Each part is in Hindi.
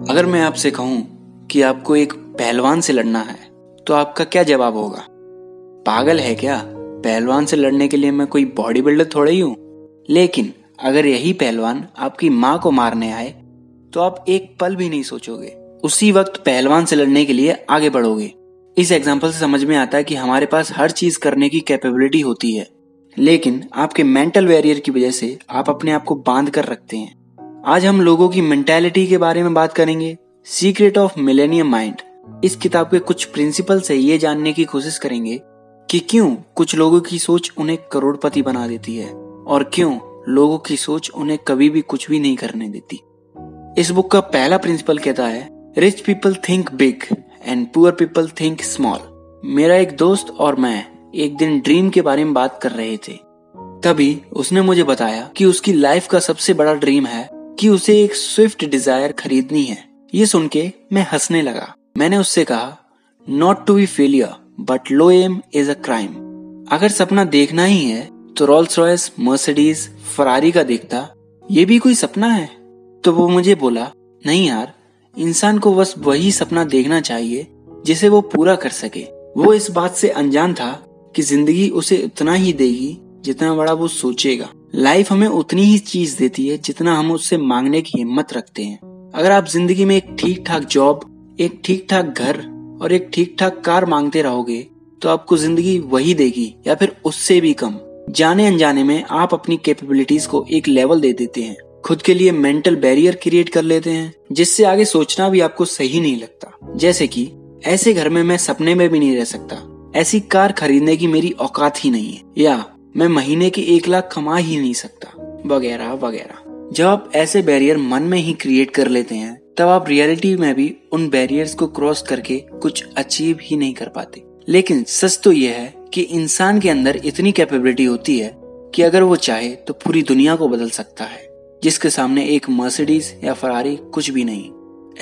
अगर मैं आपसे कहूँ कि आपको एक पहलवान से लड़ना है तो आपका क्या जवाब होगा? पागल है क्या? पहलवान से लड़ने के लिए मैं कोई बॉडी बिल्डर थोड़ा ही हूँ? लेकिन अगर यही पहलवान आपकी माँ को मारने आए तो आप एक पल भी नहीं सोचोगे। उसी वक्त पहलवान से लड़ने के लिए आगे बढ़ोगे। इस एग्ज़ाम्पल से समझ में आता है कि हमारे पास हर चीज़ करने की कैपेबिलिटी होती है। लेकिन आपके मेंटल वेरियर की वजह से आप अपने आप को बाँध कर रखते हैं। आज हम लोगों की मेंटेलिटी के बारे में बात करेंगे। सीक्रेट ऑफ़ मिलेनियम माइंड इस किताब के कुछ प्रिंसिपल से ये जानने की कोशिश करेंगे कि क्यों कुछ लोगों की सोच उन्हें करोड़पति बना देती है और क्यों लोगों की सोच उन्हें कभी भी कुछ भी नहीं करने देती। इस बुक का पहला प्रिंसिपल कहता है rich people think big and poor people think small मेरा एक दोस्त और मैं एक दिन ड्रीम के बारे में बात कर रहे थे। तभी उसने मुझे बताया कि उसकी लाइफ का सबसे बड़ा ड्रीम है कि उसे एक स्विफ्ट डिज़ायर खरीदनी है। ये सुन के मैं हंसने लगा। मैंने उससे कहा not to be failure but low aim is a crime अगर सपना देखना ही है तो रोल्स रॉयस मर्सिडीज फरारी का देखता, ये भी कोई सपना है? तो वो मुझे बोला, नहीं यार, इंसान को बस वही सपना देखना चाहिए, जिसे वो पूरा कर सके। वो इस बात से अनजान था कि ज़िंदगी उसे उतना ही देगी जितना बड़ा वो सोचेगा। लाइफ हमें उतनी ही चीज़ देती है जितना हम उससे मांगने की हिम्मत रखते हैं। अगर आप ज़िंदगी में एक ठीक ठाक जॉब एक ठीक ठाक घर और एक ठीक ठाक कार मांगते रहोगे तो आपको ज़िंदगी वही देगी या फिर उससे भी कम। जाने अनजाने में आप अपनी कैपेबिलिटीज को एक लेवल दे देते हैं। खुद के लिए मेंटल बैरियर क्रिएट कर लेते हैं, जिससे आगे सोचना भी आपको सही नहीं लगता। जैसे कि, ऐसे घर में मैं सपने में भी नहीं रह सकता। ऐसी कार खरीदने की मेरी औकात ही नहीं है। या मैं महीने के एक लाख कमा ही नहीं सकता। वगैरह वगैरह। जब आप ऐसे बैरियर मन में ही क्रिएट कर लेते हैं, तब आप रियलिटी में भी उन बैरियर्स को क्रॉस करके कुछ अचीव ही नहीं कर पाते। लेकिन सच तो यह है कि इंसान के अंदर इतनी कैपेबिलिटी होती है कि अगर वो चाहे तो पूरी दुनिया को बदल सकता है, जिसके सामने एक मर्सिडीज या फरारी कुछ भी नहीं।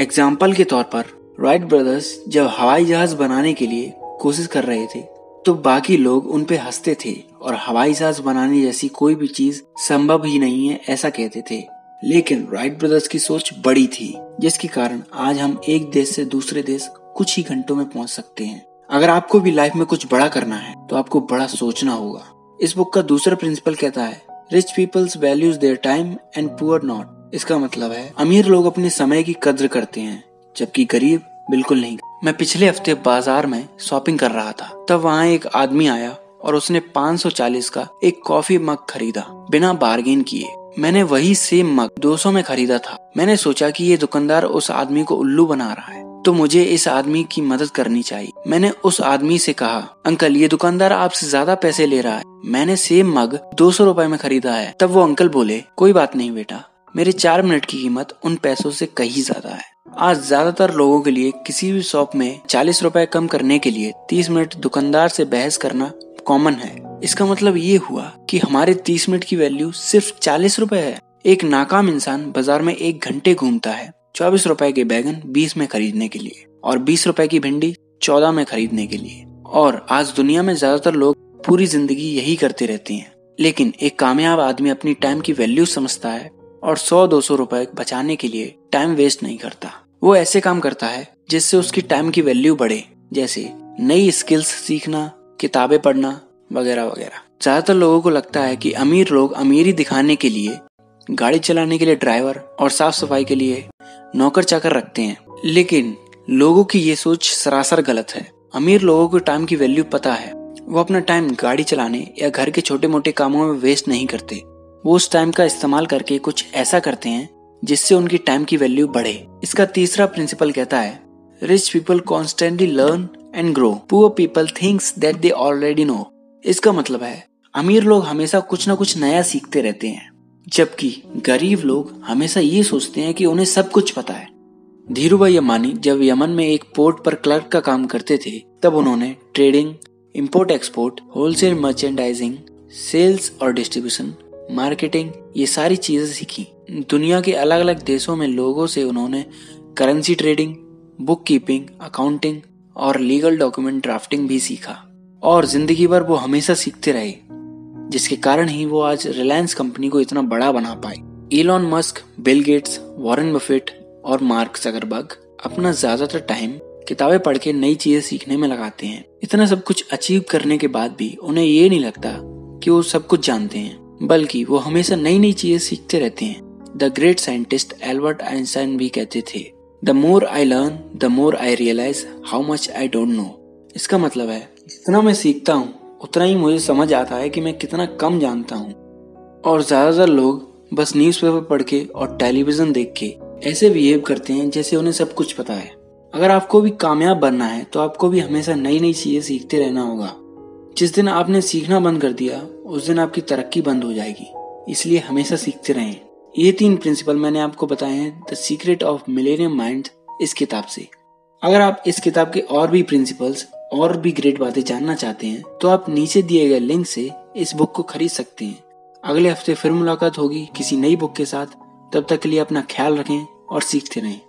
एग्ज़ाम्पल के तौर पर राइट ब्रदर्स जब हवाई जहाज़ बनाने के लिए कोशिश कर रहे थे तो बाकी लोग उन पे हँसते थे और हवाई जहाज़ बनाने जैसी कोई भी चीज़ संभव ही नहीं है, ऐसा कहते थे। लेकिन राइट ब्रदर्स की सोच बड़ी थी, जिसके कारण आज हम एक देश से दूसरे देश कुछ ही घंटों में पहुँच सकते हैं। अगर आपको भी लाइफ में कुछ बड़ा करना है तो आपको बड़ा सोचना होगा। इस बुक का दूसरा प्रिंसिपल कहता है rich people's values their time and poor not इसका मतलब है, अमीर लोग अपने समय की कद्र करते हैं, जबकि गरीब बिल्कुल नहीं मैं पिछले हफ़्ते बाज़ार में शॉपिंग कर रहा था। तब वहाँ एक आदमी आया और उसने 540 का एक कॉफ़ी मग खरीदा, बिना बार्गेन किए। मैंने वही सेम मग 200 में खरीदा था। मैंने सोचा कि ये दुकानदार उस आदमी को उल्लू बना रहा है तो मुझे इस आदमी की मदद करनी चाहिए। मैंने उस आदमी से कहा, अंकल, ये दुकानदार आपसे ज़्यादा पैसे ले रहा है। मैंने सेम मग दो सौ रूपए में खरीदा है। तब वो अंकल बोले, कोई बात नहीं बेटा, मेरे चार मिनट की कीमत उन पैसों से कहीं ज़्यादा है। आज ज़्यादातर लोगों के लिए किसी भी शॉप में चालीस रूपए कम करने के लिए तीस मिनट दुकानदार से बहस करना कॉमन है। इसका मतलब ये हुआ कि हमारे तीस मिनट की वैल्यू सिर्फ़ चालीस रूपए है। एक नाकाम इंसान बाज़ार में एक घंटे घूमता है चौबीस रुपए के बैगन बीस में खरीदने के लिए और बीस रुपए की भिंडी चौदह में खरीदने के लिए। और आज दुनिया में ज़्यादातर लोग पूरी ज़िंदगी यही करते रहते हैं। लेकिन एक कामयाब आदमी अपनी टाइम की वैल्यू समझता है और सौ दो सौ रुपए बचाने के लिए टाइम वेस्ट नहीं करता। वो ऐसे काम करता है जिससे उसकी टाइम की वैल्यू बढ़े। जैसे नई स्किल्स सीखना, किताबें पढ़ना, वगैरह वगैरह। ज़्यादातर लोगों को लगता है कि अमीर लोग अमीरी दिखाने के लिए, गाड़ी चलाने के लिए ड्राइवर और साफ़ सफ़ाई के लिए नौकर चाकर रखते हैं। लेकिन लोगों की ये सोच सरासर गलत है। अमीर लोगों को टाइम की वैल्यू पता है। वो अपना टाइम गाड़ी चलाने या घर के छोटे मोटे कामों में वेस्ट नहीं करते। वो उस टाइम का इस्तेमाल करके कुछ ऐसा करते हैं जिससे उनकी टाइम की वैल्यू बढ़े। इसका तीसरा प्रिंसिपल कहता है rich people constantly learn and grow poor people thinks that they already know इसका मतलब है, अमीर लोग हमेशा कुछ ना कुछ नया सीखते रहते हैं, जबकि गरीब लोग हमेशा ये सोचते हैं कि उन्हें सब कुछ पता है। धीरू भाई अम्बानी जब यमन में एक पोर्ट पर क्लर्क का काम करते थे, तब उन्होंने trading import export wholesale merchandising sales और डिस्ट्रीब्यूशन मार्केटिंग ये सारी चीज़ें सीखी। दुनिया के अलग अलग देशों में लोगों से उन्होंने currency trading book keeping accounting और लीगल डॉक्यूमेंट ड्राफ्टिंग भी सीखा। और ज़िंदगी भर वो हमेशा सीखते रहे, जिसके कारण ही वो आज रिलायंस कंपनी को इतना बड़ा बना पाए। Elon Musk Bill Gates Warren Buffett और मार्क जकरबर्ग अपना ज़्यादातर टाइम किताबें पढ़ के नई चीज़ें सीखने में लगाते हैं। इतना सब कुछ अचीव करने के बाद भी उन्हें ये नहीं लगता कि वो सब कुछ जानते हैं, बल्कि वो हमेशा नई नई चीज़ें सीखते रहते हैं। The great scientist Albert Einstein भी कहते थे the more I learn the more I realise how much I don't know इसका मतलब है जितना मैं सीखता हूँ, उतना ही मुझे समझ आता है कि मैं कितना कम जानता हूँ। और ज़्यादातर लोग बस न्यूज़पेपर पढ़ के और टेलीविज़न देख के ऐसे बिहेव करते हैं जैसे उन्हें सब कुछ पता है। अगर आपको भी कामयाब बनना है तो आपको भी हमेशा नई नई चीज़ें सीखते रहना होगा। जिस दिन आपने सीखना बंद कर दिया, उस दिन आपकी तरक्की बंद हो जाएगी। इसलिए हमेशा सीखते रहें। ये तीन प्रिंसिपल मैंने आपको बताए हैं the secret of millennium mind इस किताब से। अगर आप इस किताब के और भी प्रिंसिपल्स और भी ग्रेट बातें जानना चाहते हैं तो आप नीचे दिए गए लिंक से इस बुक को खरीद सकते हैं। अगले हफ़्ते फिर मुलाकात होगी किसी नई बुक के साथ। तब तक के लिए अपना ख्याल रखें और सीखते रहें।